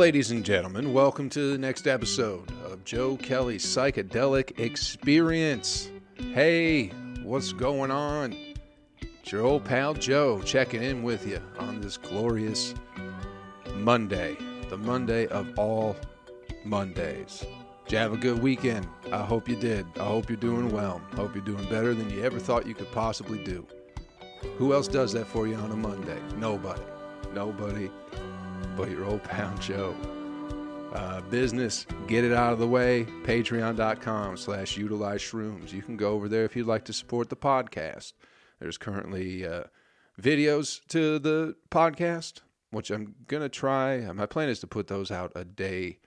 ladies and gentlemen, welcome to the next episode of Joe Kelly's Psychedelic Experience. Hey, what's going on? It's your old pal Joe checking in with you on this glorious Monday, the Monday of all Mondays. Did you have a good weekend? I hope you did. I hope you're doing well. Hope you're doing better than you ever thought you could possibly do. Who else does that for you on a Monday? Nobody. Nobody but your old pound Joe. Uh, business, get it out of the way. Patreon.com slash utilize shrooms. You can go over there if you'd like to support the podcast. There's currently uh, videos to the podcast, which I'm going to try. My plan is to put those out a day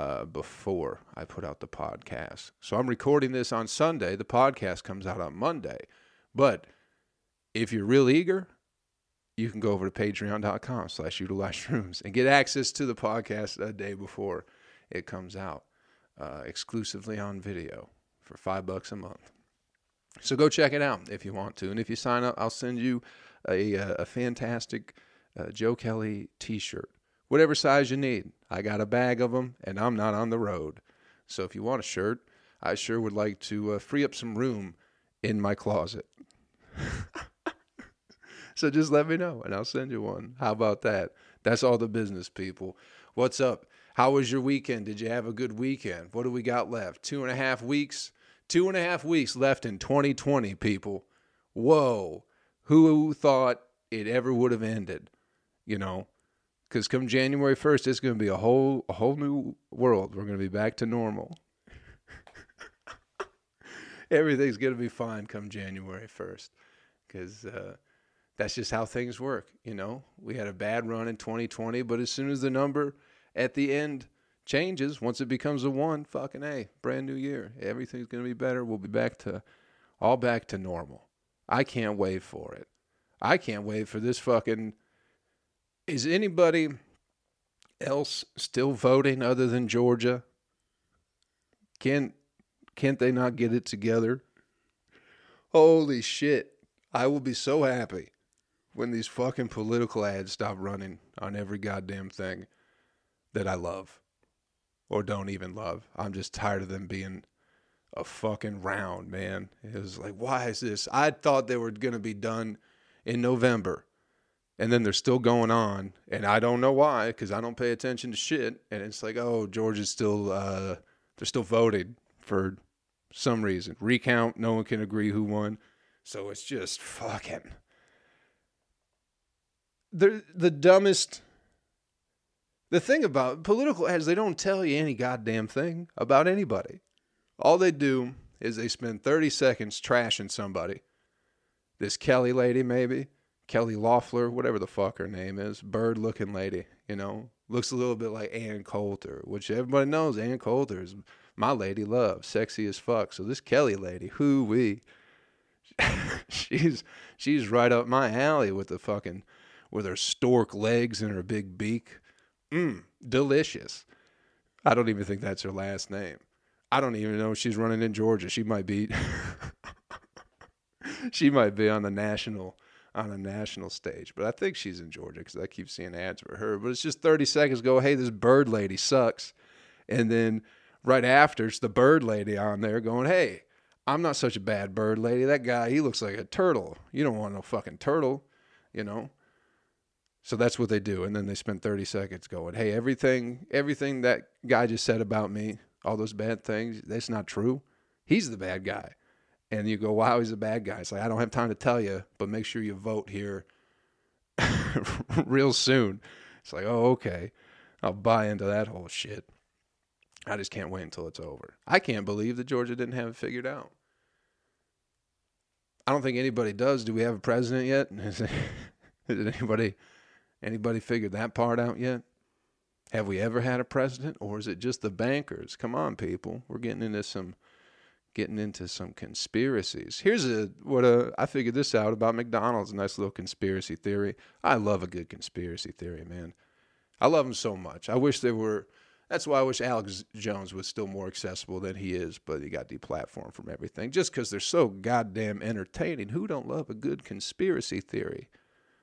uh, before I put out the podcast. So I'm recording this on Sunday. The podcast comes out on Monday. But if you're real eager, you can go over to patreon.com slash utilize shrooms and get access to the podcast a day before it comes out uh, exclusively on video for five bucks a month. So go check it out if you want to. And if you sign up i'll send you a, a fantastic uh, joe kelly t-shirt. Whatever size you need. I got a bag of them and i'm not on the road. So if you want a shirt i sure would like to uh, free up some room in my closet so just let me know and I'll send you one. How about that? That's all the business, people. What's up? How was your weekend? Did you have a good weekend? What do we got left? Two and a half weeks? Two and a half weeks left in 2020, people. Whoa. Who thought it ever would have ended? You know? Because come January 1st, it's going to be a whole, a whole new world. We're going to be back to normal. Everything's going to be fine come January 1st. Because, uh, that's just how things work. You know, we had a bad run in 2020, but as soon as the number at the end changes, once it becomes a one, fucking a brand new year, everything's gonna be better. We'll be back to all back to normal. I can't wait for it. I can't wait for this fucking. Is anybody else still voting other than Georgia? Can't can't they not get it together? Holy shit. I will be so happy when these fucking political ads stop running on every goddamn thing that I love or don't even love. I'm just tired of them being a fucking round, man. It was like, why is this? I thought they were going to be done in November. And then they're still going on. And I don't know why, because I don't pay attention to shit. And it's like, oh, Georgia's still, uh, they're still voting for some reason. Recount, no one can agree who won. So it's just fucking the the dumbest the thing about political ads they don't tell you any goddamn thing about anybody. All they do is they spend 30 seconds trashing somebody. This kelly lady maybe. Kelly loeffler whatever the fuck her name is. Bird looking lady you know. Looks a little bit like ann coulter which everybody knows ann coulter is my lady love sexy as fuck. So this kelly lady who we she's she's right up my alley with the fucking with her stork legs and her big beak. Mmm, delicious. I don't even think that's her last name. I don't even know if she's running in Georgia. She might be she might be on the national on a national stage, but I think she's in Georgia because I keep seeing ads for her. But it's just 30 seconds go, hey, this bird lady sucks. And then right after, it's the bird lady on there going, hey, I'm not such a bad bird lady. That guy, he looks like a turtle. You don't want no fucking turtle, you know? So that's what they do, and then they spend 30 seconds going, "Hey, everything, everything that guy just said about me, all those bad things, that's not true. He's the bad guy." And you go, "Wow, he's a bad guy." It's like I don't have time to tell you, but make sure you vote here real soon. It's like, oh, okay, I'll buy into that whole shit. I just can't wait until it's over. I can't believe that Georgia didn't have it figured out. I don't think anybody does. Do we have a president yet? Is anybody? Anybody figured that part out yet? Have we ever had a president or is it just the bankers? Come on, people. We're getting into some getting into some conspiracies. Here's a what a I figured this out about McDonald's, a nice little conspiracy theory. I love a good conspiracy theory, man. I love them so much. I wish they were that's why I wish Alex Jones was still more accessible than he is, but he got deplatformed from everything just because they're so goddamn entertaining. Who don't love a good conspiracy theory?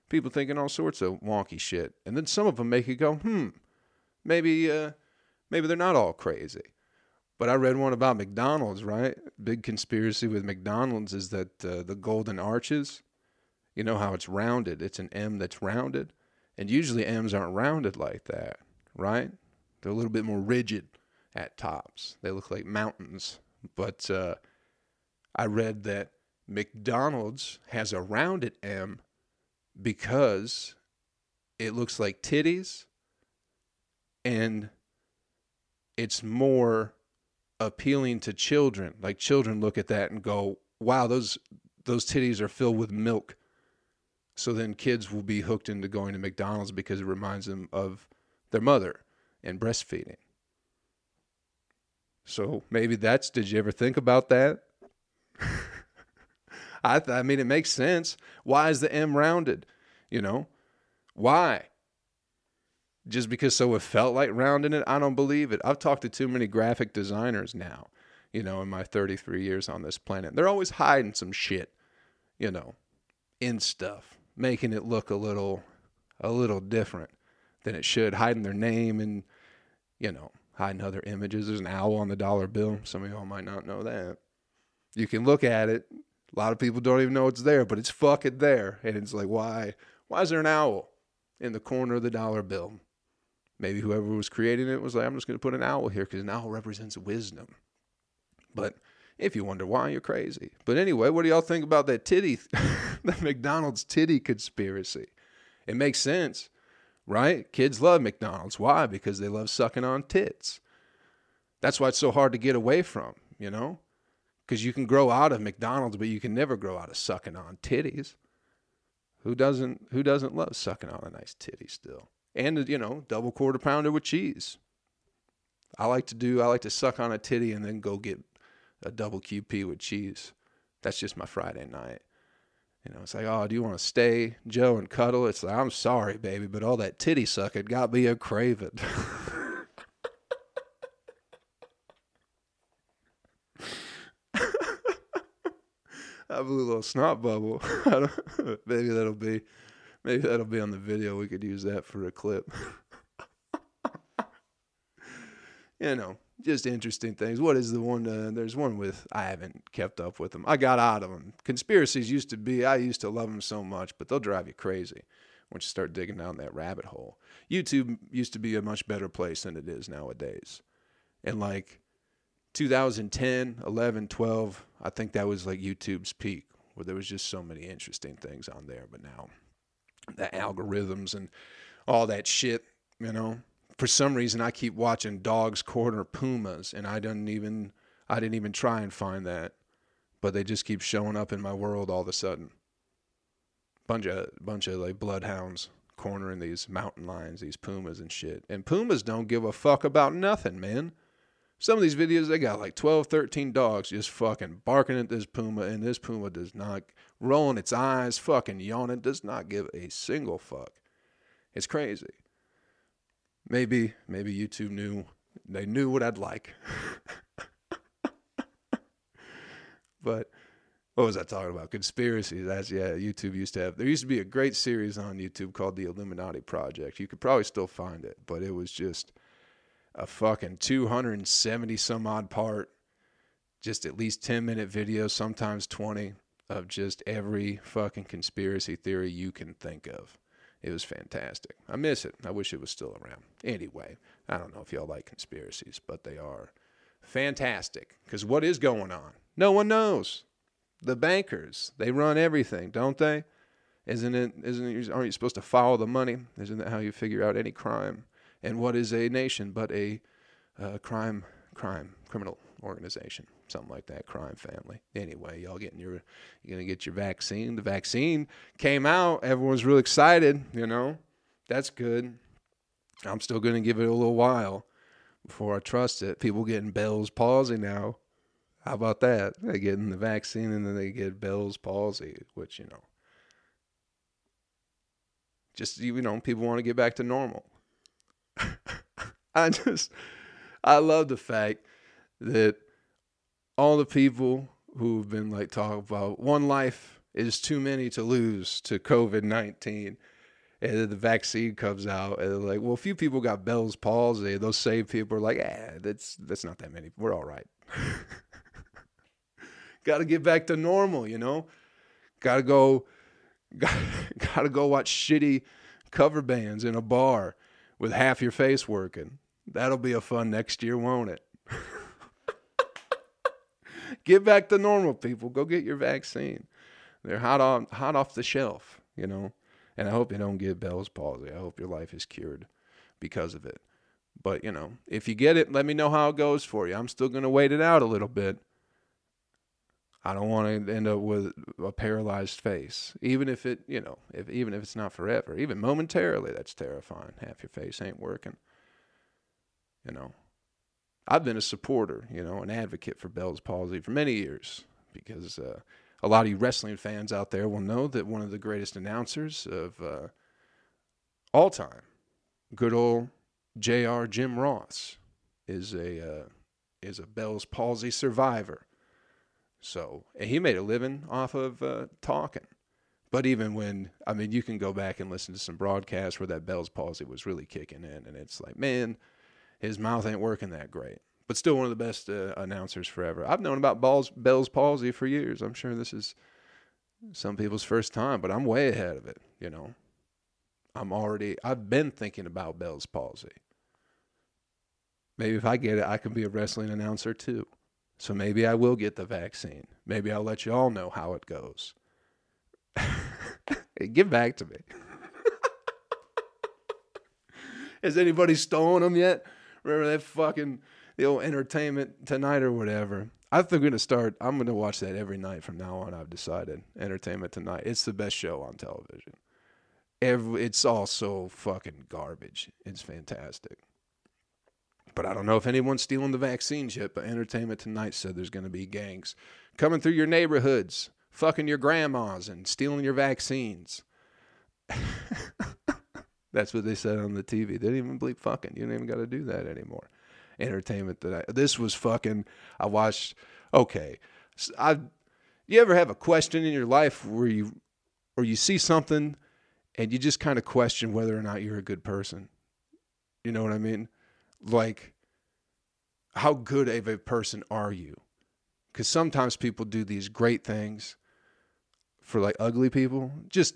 People thinking all sorts of wonky shit. And then some of them make you go, hmm, maybe uh, maybe they're not all crazy. But I read one about McDonald's, right? Big conspiracy with McDonald's is that uh, the golden arches, you know how it's rounded. It's an M that's rounded, and usually M's aren't rounded like that, right? They're a little bit more rigid at tops. They look like mountains. But uh, I read that McDonald's has a rounded M because it looks like titties and it's more appealing to children. Like children look at that and go, "Wow, those those titties are filled with milk." So then kids will be hooked into going to McDonald's because it reminds them of their mother and breastfeeding. So maybe that's did you ever think about that? I th- I mean it makes sense. Why is the M rounded? You know? Why? Just because so it felt like rounding it? I don't believe it. I've talked to too many graphic designers now, you know, in my 33 years on this planet. They're always hiding some shit, you know, in stuff, making it look a little a little different than it should, hiding their name and you know, hiding other images. There's an owl on the dollar bill. Some of y'all might not know that. You can look at it. A lot of people don't even know it's there, but it's fucking there. And it's like, why? Why is there an owl in the corner of the dollar bill? Maybe whoever was creating it was like, I'm just going to put an owl here because an owl represents wisdom. But if you wonder why, you're crazy. But anyway, what do y'all think about that titty, the McDonald's titty conspiracy? It makes sense, right? Kids love McDonald's. Why? Because they love sucking on tits. That's why it's so hard to get away from, you know? Because you can grow out of McDonald's, but you can never grow out of sucking on titties. Who doesn't? Who doesn't love sucking on a nice titty still? And you know, double quarter pounder with cheese. I like to do. I like to suck on a titty and then go get a double QP with cheese. That's just my Friday night. You know, it's like, oh, do you want to stay, Joe, and cuddle? It's like, I'm sorry, baby, but all that titty sucking got me a craving. I blew a little snot bubble. maybe that'll be, maybe that'll be on the video. We could use that for a clip. you know, just interesting things. What is the one? Uh, there's one with I haven't kept up with them. I got out of them. Conspiracies used to be. I used to love them so much, but they'll drive you crazy once you start digging down that rabbit hole. YouTube used to be a much better place than it is nowadays, and like 2010, 11, 12, I think that was like YouTube's peak where there was just so many interesting things on there. But now the algorithms and all that shit, you know, for some reason I keep watching Dogs Corner Pumas and I didn't even I didn't even try and find that. But they just keep showing up in my world all of a sudden. Bunch of bunch of like bloodhounds cornering these mountain lions, these pumas and shit. And pumas don't give a fuck about nothing, man. Some of these videos, they got like 12, 13 dogs just fucking barking at this puma, and this puma does not, rolling its eyes, fucking yawning, does not give a single fuck. It's crazy. Maybe, maybe YouTube knew, they knew what I'd like. but what was I talking about? Conspiracies. That's, yeah, YouTube used to have, there used to be a great series on YouTube called The Illuminati Project. You could probably still find it, but it was just, a fucking 270 some odd part, just at least 10 minute video, sometimes 20, of just every fucking conspiracy theory you can think of. It was fantastic. I miss it. I wish it was still around. Anyway, I don't know if y'all like conspiracies, but they are fantastic. Because what is going on? No one knows. The bankers, they run everything, don't they? Isn't it? Isn't it? Aren't you supposed to follow the money? Isn't that how you figure out any crime? And what is a nation but a uh, crime, crime, criminal organization, something like that, crime family. Anyway, y'all getting your, you're gonna get your vaccine. The vaccine came out. Everyone's real excited. You know, that's good. I'm still gonna give it a little while before I trust it. People getting Bell's palsy now. How about that? They getting the vaccine and then they get Bell's palsy, which you know, just you know, people want to get back to normal. I just, I love the fact that all the people who've been like talking about one life is too many to lose to COVID 19. and then the vaccine comes out, and they're like, well, a few people got Bell's palsy. Those same people are like, eh, that's that's not that many. We're all right. got to get back to normal, you know. Got to go. Got to go watch shitty cover bands in a bar with half your face working. That'll be a fun next year, won't it? get back to normal, people. Go get your vaccine. They're hot on hot off the shelf, you know. And I hope you don't get Bell's palsy. I hope your life is cured because of it. But, you know, if you get it, let me know how it goes for you. I'm still to wait it out a little bit. I don't want to end up with a paralyzed face, even if it, you know, if even if it's not forever, even momentarily. That's terrifying. Half your face ain't working. You know, I've been a supporter, you know, an advocate for Bell's palsy for many years because uh, a lot of you wrestling fans out there will know that one of the greatest announcers of uh, all time, good old JR Jim Ross, is a uh, is a Bell's palsy survivor. So he made a living off of uh, talking. But even when, I mean, you can go back and listen to some broadcasts where that Bell's palsy was really kicking in, and it's like, man, his mouth ain't working that great. But still one of the best uh, announcers forever. I've known about Ball's, Bell's palsy for years. I'm sure this is some people's first time, but I'm way ahead of it, you know. I'm already, I've been thinking about Bell's palsy. Maybe if I get it, I can be a wrestling announcer too. So maybe I will get the vaccine. Maybe I'll let you all know how it goes. hey, give back to me. Has anybody stolen them yet? Remember that fucking the old entertainment tonight or whatever. I think I'm gonna start. I'm gonna watch that every night from now on. I've decided Entertainment Tonight. It's the best show on television. Every, it's all so fucking garbage. It's fantastic. But I don't know if anyone's stealing the vaccines yet. But Entertainment Tonight said there's going to be gangs coming through your neighborhoods, fucking your grandmas, and stealing your vaccines. That's what they said on the TV. They didn't even bleep fucking. You don't even got to do that anymore. Entertainment Tonight. This was fucking. I watched. Okay, I. You ever have a question in your life where you, or you see something, and you just kind of question whether or not you're a good person? You know what I mean? Like how good of a person are you? Because sometimes people do these great things for like ugly people. Just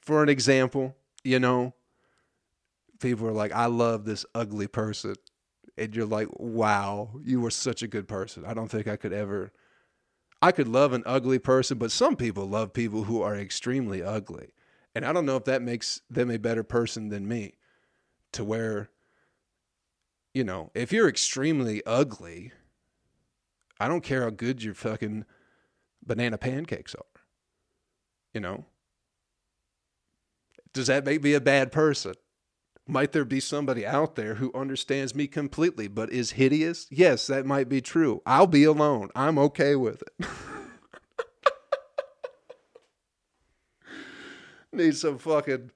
for an example, you know, people are like, I love this ugly person. And you're like, wow, you were such a good person. I don't think I could ever. I could love an ugly person, but some people love people who are extremely ugly. And I don't know if that makes them a better person than me to where you know, if you're extremely ugly, I don't care how good your fucking banana pancakes are. You know? Does that make me a bad person? Might there be somebody out there who understands me completely but is hideous? Yes, that might be true. I'll be alone. I'm okay with it. Need some fucking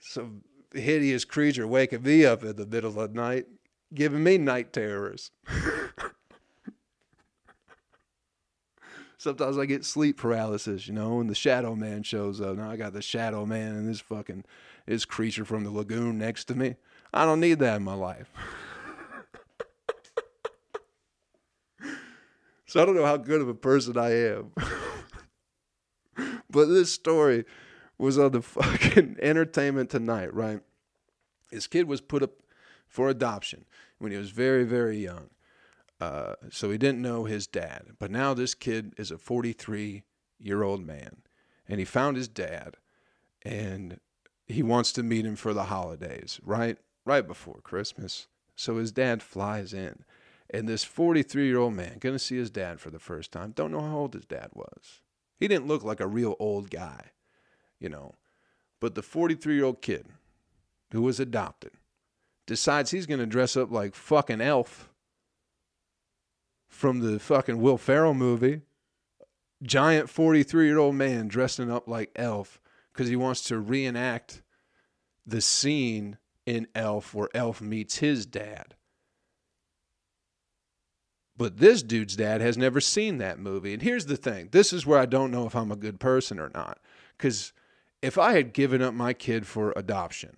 some hideous creature waking me up in the middle of the night, giving me night terrors. Sometimes I get sleep paralysis, you know, and the shadow man shows up. Now I got the shadow man and this fucking this creature from the lagoon next to me. I don't need that in my life. so I don't know how good of a person I am. but this story was on the fucking entertainment tonight, right? His kid was put up for adoption when he was very, very young. Uh, so he didn't know his dad. But now this kid is a 43 year old man and he found his dad and he wants to meet him for the holidays, right? Right before Christmas. So his dad flies in and this 43 year old man to see his dad for the first time. Don't know how old his dad was. He didn't look like a real old guy you know. But the 43 year old kid who was adopted decides he's going to dress up like fucking Elf from the fucking Will Ferrell movie. Giant 43 year old man dressing up like Elf because he wants to reenact the scene in Elf where Elf meets his dad. But this dude's dad has never seen that movie. And here's the thing this is where I don't know if I'm a good person or not. Because if I had given up my kid for adoption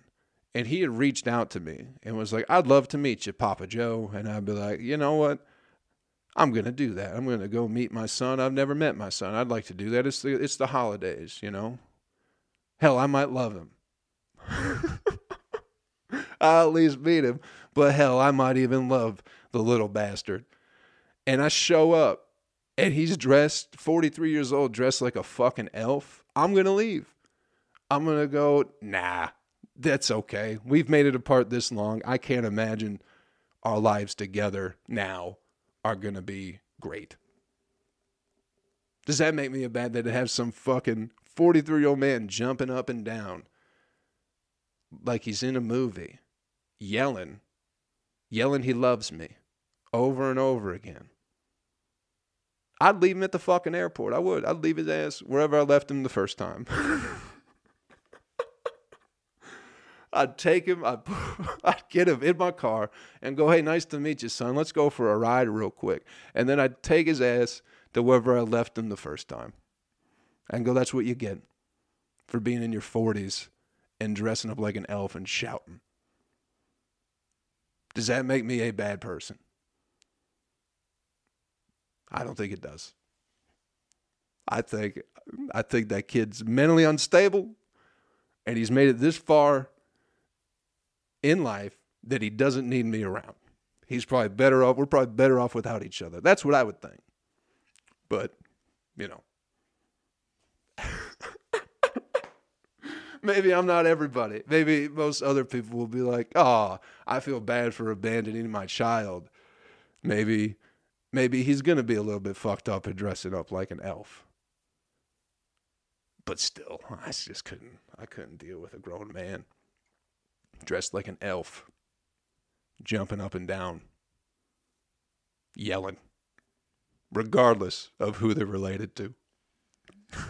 and he had reached out to me and was like, I'd love to meet you, Papa Joe. And I'd be like, you know what? I'm going to do that. I'm going to go meet my son. I've never met my son. I'd like to do that. It's the, it's the holidays, you know? Hell, I might love him. I'll at least meet him. But hell, I might even love the little bastard. And I show up and he's dressed, 43 years old, dressed like a fucking elf. I'm going to leave. I'm going to go, nah, that's okay. We've made it apart this long. I can't imagine our lives together now are going to be great. Does that make me a bad that to have some fucking 43 year old man jumping up and down like he's in a movie, yelling, yelling he loves me over and over again? I'd leave him at the fucking airport. I would. I'd leave his ass wherever I left him the first time. I'd take him, I'd, I'd get him in my car and go, hey, nice to meet you, son. Let's go for a ride real quick. And then I'd take his ass to wherever I left him the first time and go, that's what you get for being in your 40s and dressing up like an elf and shouting. Does that make me a bad person? I don't think it does. I think I think that kid's mentally unstable and he's made it this far in life that he doesn't need me around. He's probably better off. We're probably better off without each other. That's what I would think. But, you know. Maybe I'm not everybody. Maybe most other people will be like, "Oh, I feel bad for abandoning my child." Maybe maybe he's going to be a little bit fucked up and dressing up like an elf. But still, I just couldn't I couldn't deal with a grown man dressed like an elf, jumping up and down, yelling, regardless of who they're related to.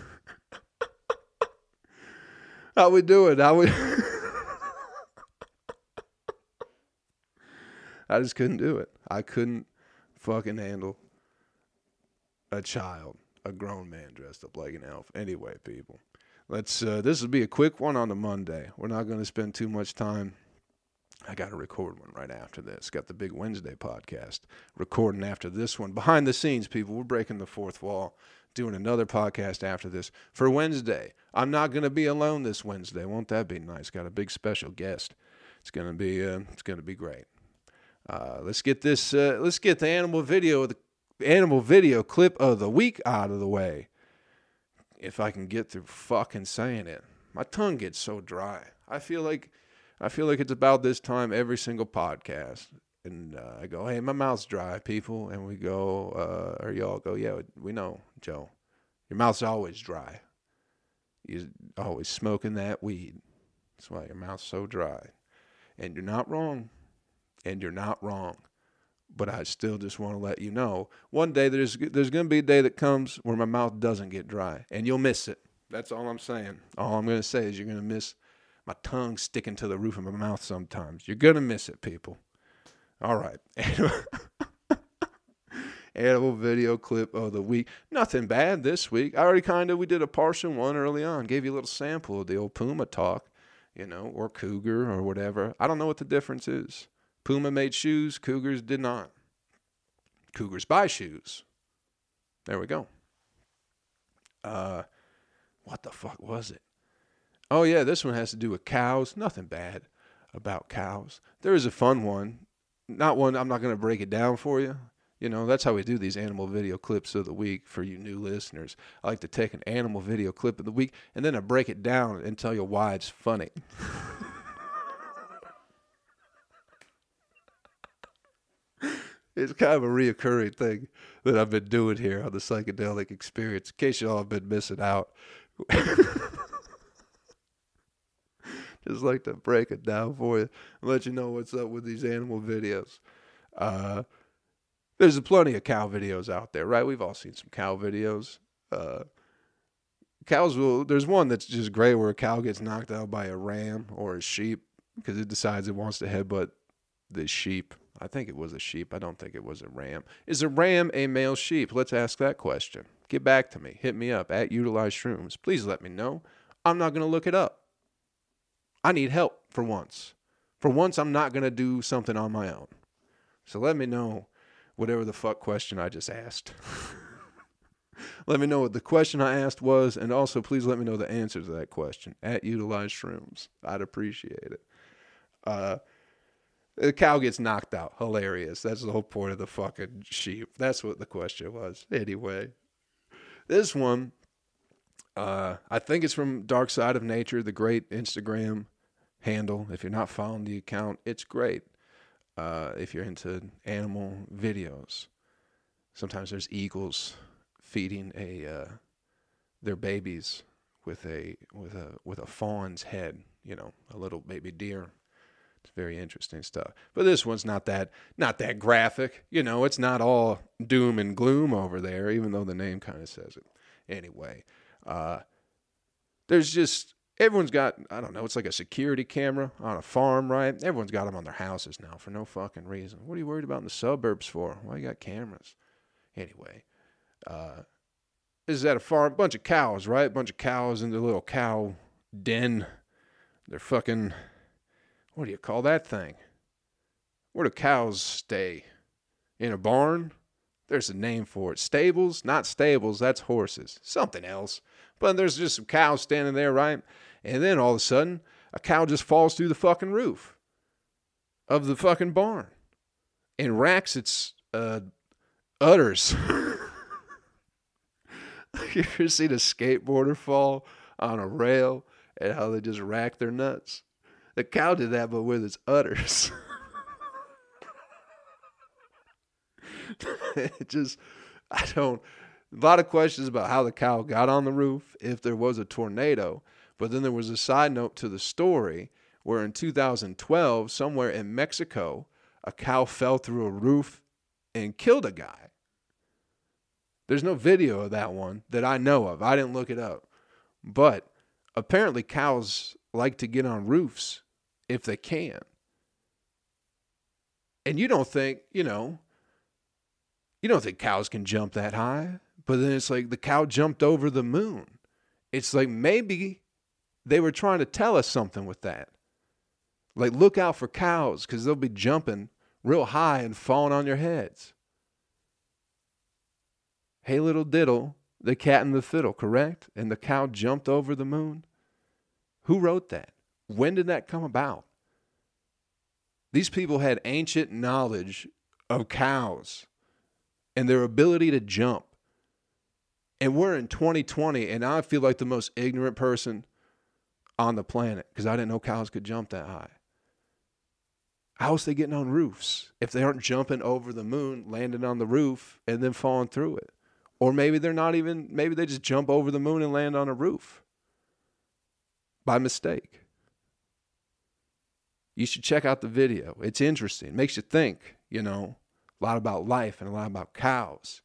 How we doing? How we? I just couldn't do it. I couldn't fucking handle a child, a grown man dressed up like an elf. Anyway, people, let's. Uh, this will be a quick one on the Monday. We're not going to spend too much time. I got to record one right after this. Got the big Wednesday podcast recording after this one. Behind the scenes, people, we're breaking the fourth wall doing another podcast after this for Wednesday. I'm not going to be alone this Wednesday. Won't that be nice? Got a big special guest. It's going to be uh, it's going to be great. Uh, let's get this. Uh, let's get the animal video, the animal video clip of the week out of the way. If I can get through fucking saying it, my tongue gets so dry. I feel like, I feel like it's about this time every single podcast, and uh, I go, "Hey, my mouth's dry, people," and we go, uh, or y'all go, "Yeah, we know, Joe, your mouth's always dry. You're always smoking that weed. That's why your mouth's so dry." And you're not wrong and you're not wrong. But I still just want to let you know one day there's there's going to be a day that comes where my mouth doesn't get dry, and you'll miss it. That's all I'm saying. All I'm going to say is you're going to miss my tongue sticking to the roof of my mouth sometimes. You're going to miss it, people. All right. Animal video clip of the week. Nothing bad this week. I already kind of, we did a Parson one early on. Gave you a little sample of the old Puma talk, you know, or Cougar or whatever. I don't know what the difference is. Puma made shoes, Cougars did not. Cougars buy shoes. There we go. Uh, what the fuck was it? Oh, yeah, this one has to do with cows. Nothing bad about cows. There is a fun one. Not one, I'm not going to break it down for you. You know, that's how we do these animal video clips of the week for you new listeners. I like to take an animal video clip of the week and then I break it down and tell you why it's funny. it's kind of a reoccurring thing that I've been doing here on the psychedelic experience. In case y'all have been missing out, just like to break it down for you and let you know what's up with these animal videos. Uh, there's plenty of cow videos out there, right? We've all seen some cow videos. Uh, cows will. There's one that's just great where a cow gets knocked out by a ram or a sheep because it decides it wants to headbutt the sheep I think it was a sheep. I don't think it was a ram. Is a ram a male sheep? Let's ask that question. Get back to me. Hit me up at Utilize Shrooms. Please let me know. I'm not going to look it up. I need help for once. For once, I'm not going to do something on my own. So let me know whatever the fuck question I just asked. let me know what the question I asked was, and also please let me know the answer to that question at Utilize Shrooms. I'd appreciate it. Uh, the cow gets knocked out. Hilarious. That's the whole point of the fucking sheep. That's what the question was. Anyway, this one, uh, I think it's from Dark Side of Nature, the great Instagram handle. If you're not following the account, it's great. Uh, if you're into animal videos, sometimes there's eagles feeding a uh, their babies with a with a with a fawn's head. You know, a little baby deer. It's very interesting stuff. But this one's not that not that graphic. You know, it's not all doom and gloom over there, even though the name kind of says it. Anyway, uh, there's just everyone's got I don't know, it's like a security camera on a farm, right? Everyone's got them on their houses now for no fucking reason. What are you worried about in the suburbs for? Why you got cameras? Anyway, uh, is at a farm, a bunch of cows, right? A bunch of cows in the little cow den. They're fucking what do you call that thing? Where do cows stay? In a barn? There's a name for it. Stables? Not stables, that's horses. Something else. But there's just some cows standing there, right? And then all of a sudden, a cow just falls through the fucking roof of the fucking barn and racks its uh, udders. you ever seen a skateboarder fall on a rail and how they just rack their nuts? The cow did that, but with its udders. it just, I don't, a lot of questions about how the cow got on the roof, if there was a tornado. But then there was a side note to the story where in 2012, somewhere in Mexico, a cow fell through a roof and killed a guy. There's no video of that one that I know of. I didn't look it up. But apparently, cows like to get on roofs if they can. And you don't think, you know, you don't think cows can jump that high. But then it's like the cow jumped over the moon. It's like maybe they were trying to tell us something with that. Like, look out for cows because they'll be jumping real high and falling on your heads. Hey, little diddle, the cat and the fiddle, correct? And the cow jumped over the moon. Who wrote that? When did that come about? These people had ancient knowledge of cows and their ability to jump. And we're in 2020, and I feel like the most ignorant person on the planet because I didn't know cows could jump that high. How's they getting on roofs if they aren't jumping over the moon, landing on the roof, and then falling through it? Or maybe they're not even, maybe they just jump over the moon and land on a roof by mistake. You should check out the video. It's interesting. It makes you think, you know, a lot about life and a lot about cows,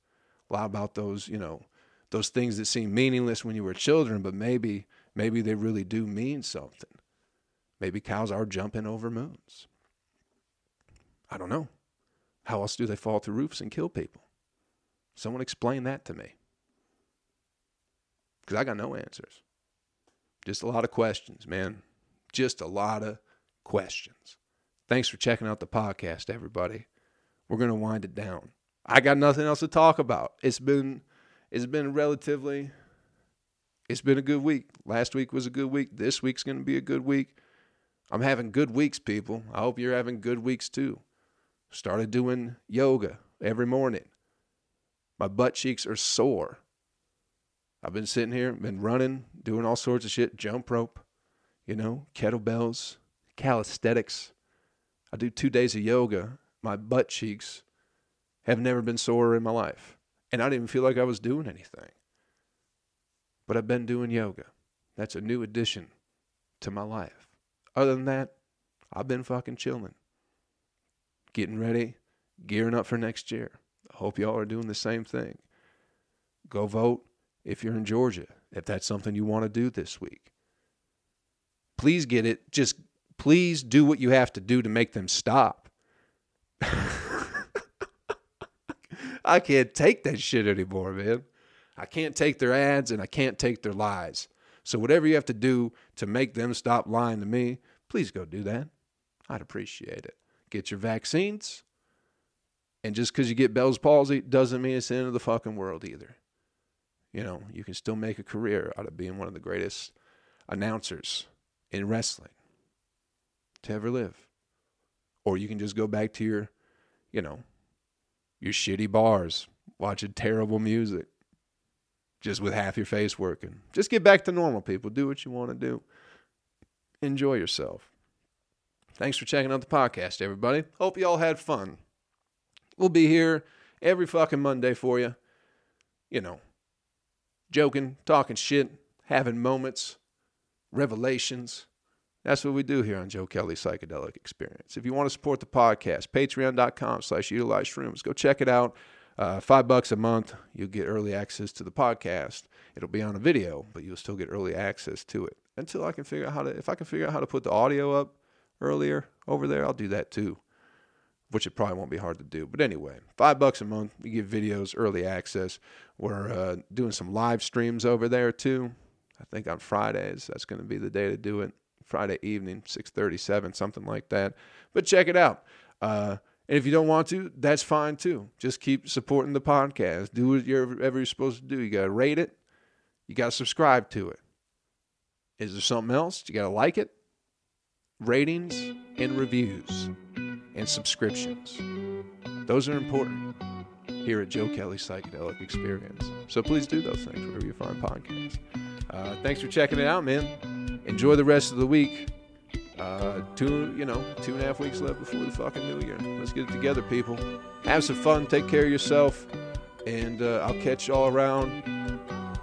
a lot about those, you know, those things that seem meaningless when you were children, but maybe maybe they really do mean something. Maybe cows are jumping over moons. I don't know. How else do they fall through roofs and kill people? Someone explain that to me. Because I got no answers. Just a lot of questions, man. Just a lot of questions. Thanks for checking out the podcast, everybody. We're going to wind it down. I got nothing else to talk about. It's been it's been relatively it's been a good week. Last week was a good week. This week's going to be a good week. I'm having good weeks, people. I hope you're having good weeks too. Started doing yoga every morning. My butt cheeks are sore. I've been sitting here, been running, doing all sorts of shit, jump rope, you know, kettlebells, calisthenics. I do two days of yoga. My butt cheeks have never been sore in my life. And I didn't even feel like I was doing anything. But I've been doing yoga. That's a new addition to my life. Other than that, I've been fucking chilling. Getting ready, gearing up for next year. I hope y'all are doing the same thing. Go vote if you're in Georgia, if that's something you want to do this week. Please get it. Just please do what you have to do to make them stop. I can't take that shit anymore, man. I can't take their ads and I can't take their lies. So, whatever you have to do to make them stop lying to me, please go do that. I'd appreciate it. Get your vaccines. And just because you get Bell's palsy doesn't mean it's the end of the fucking world either. You know, you can still make a career out of being one of the greatest announcers in wrestling to ever live. Or you can just go back to your, you know, your shitty bars, watching terrible music, just with half your face working. Just get back to normal, people. Do what you want to do. Enjoy yourself. Thanks for checking out the podcast, everybody. Hope you all had fun. We'll be here every fucking Monday for you. You know, joking, talking shit, having moments, revelations. That's what we do here on Joe Kelly Psychedelic Experience. If you want to support the podcast, patreon.com slash utilize shrooms. Go check it out. Uh, five bucks a month, you'll get early access to the podcast. It'll be on a video, but you'll still get early access to it until I can figure out how to. If I can figure out how to put the audio up earlier over there, I'll do that too. Which it probably won't be hard to do. But anyway, five bucks a month, you get videos, early access. We're uh, doing some live streams over there too. I think on Fridays, that's going to be the day to do it. Friday evening, 6:37, something like that. But check it out. Uh, and if you don't want to, that's fine too. Just keep supporting the podcast. Do whatever you're supposed to do. You got to rate it. You got to subscribe to it. Is there something else? You got to like it. Ratings and reviews and subscriptions. Those are important here at Joe Kelly Psychedelic Experience. So please do those things wherever you find podcasts. Uh, thanks for checking it out, man. Enjoy the rest of the week. Uh, two, you know, two and a half weeks left before the fucking new year. Let's get it together, people. Have some fun. Take care of yourself. And uh, I'll catch y'all around,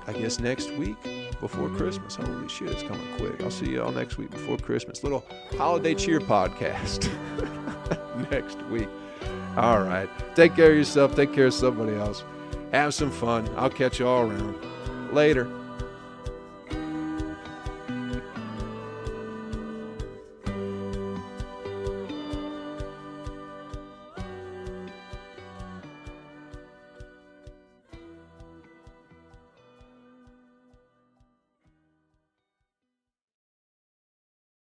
I guess, next week before Christmas. Holy shit, it's coming quick. I'll see y'all next week before Christmas. Little holiday cheer podcast next week. All right. Take care of yourself. Take care of somebody else. Have some fun. I'll catch y'all around. Later.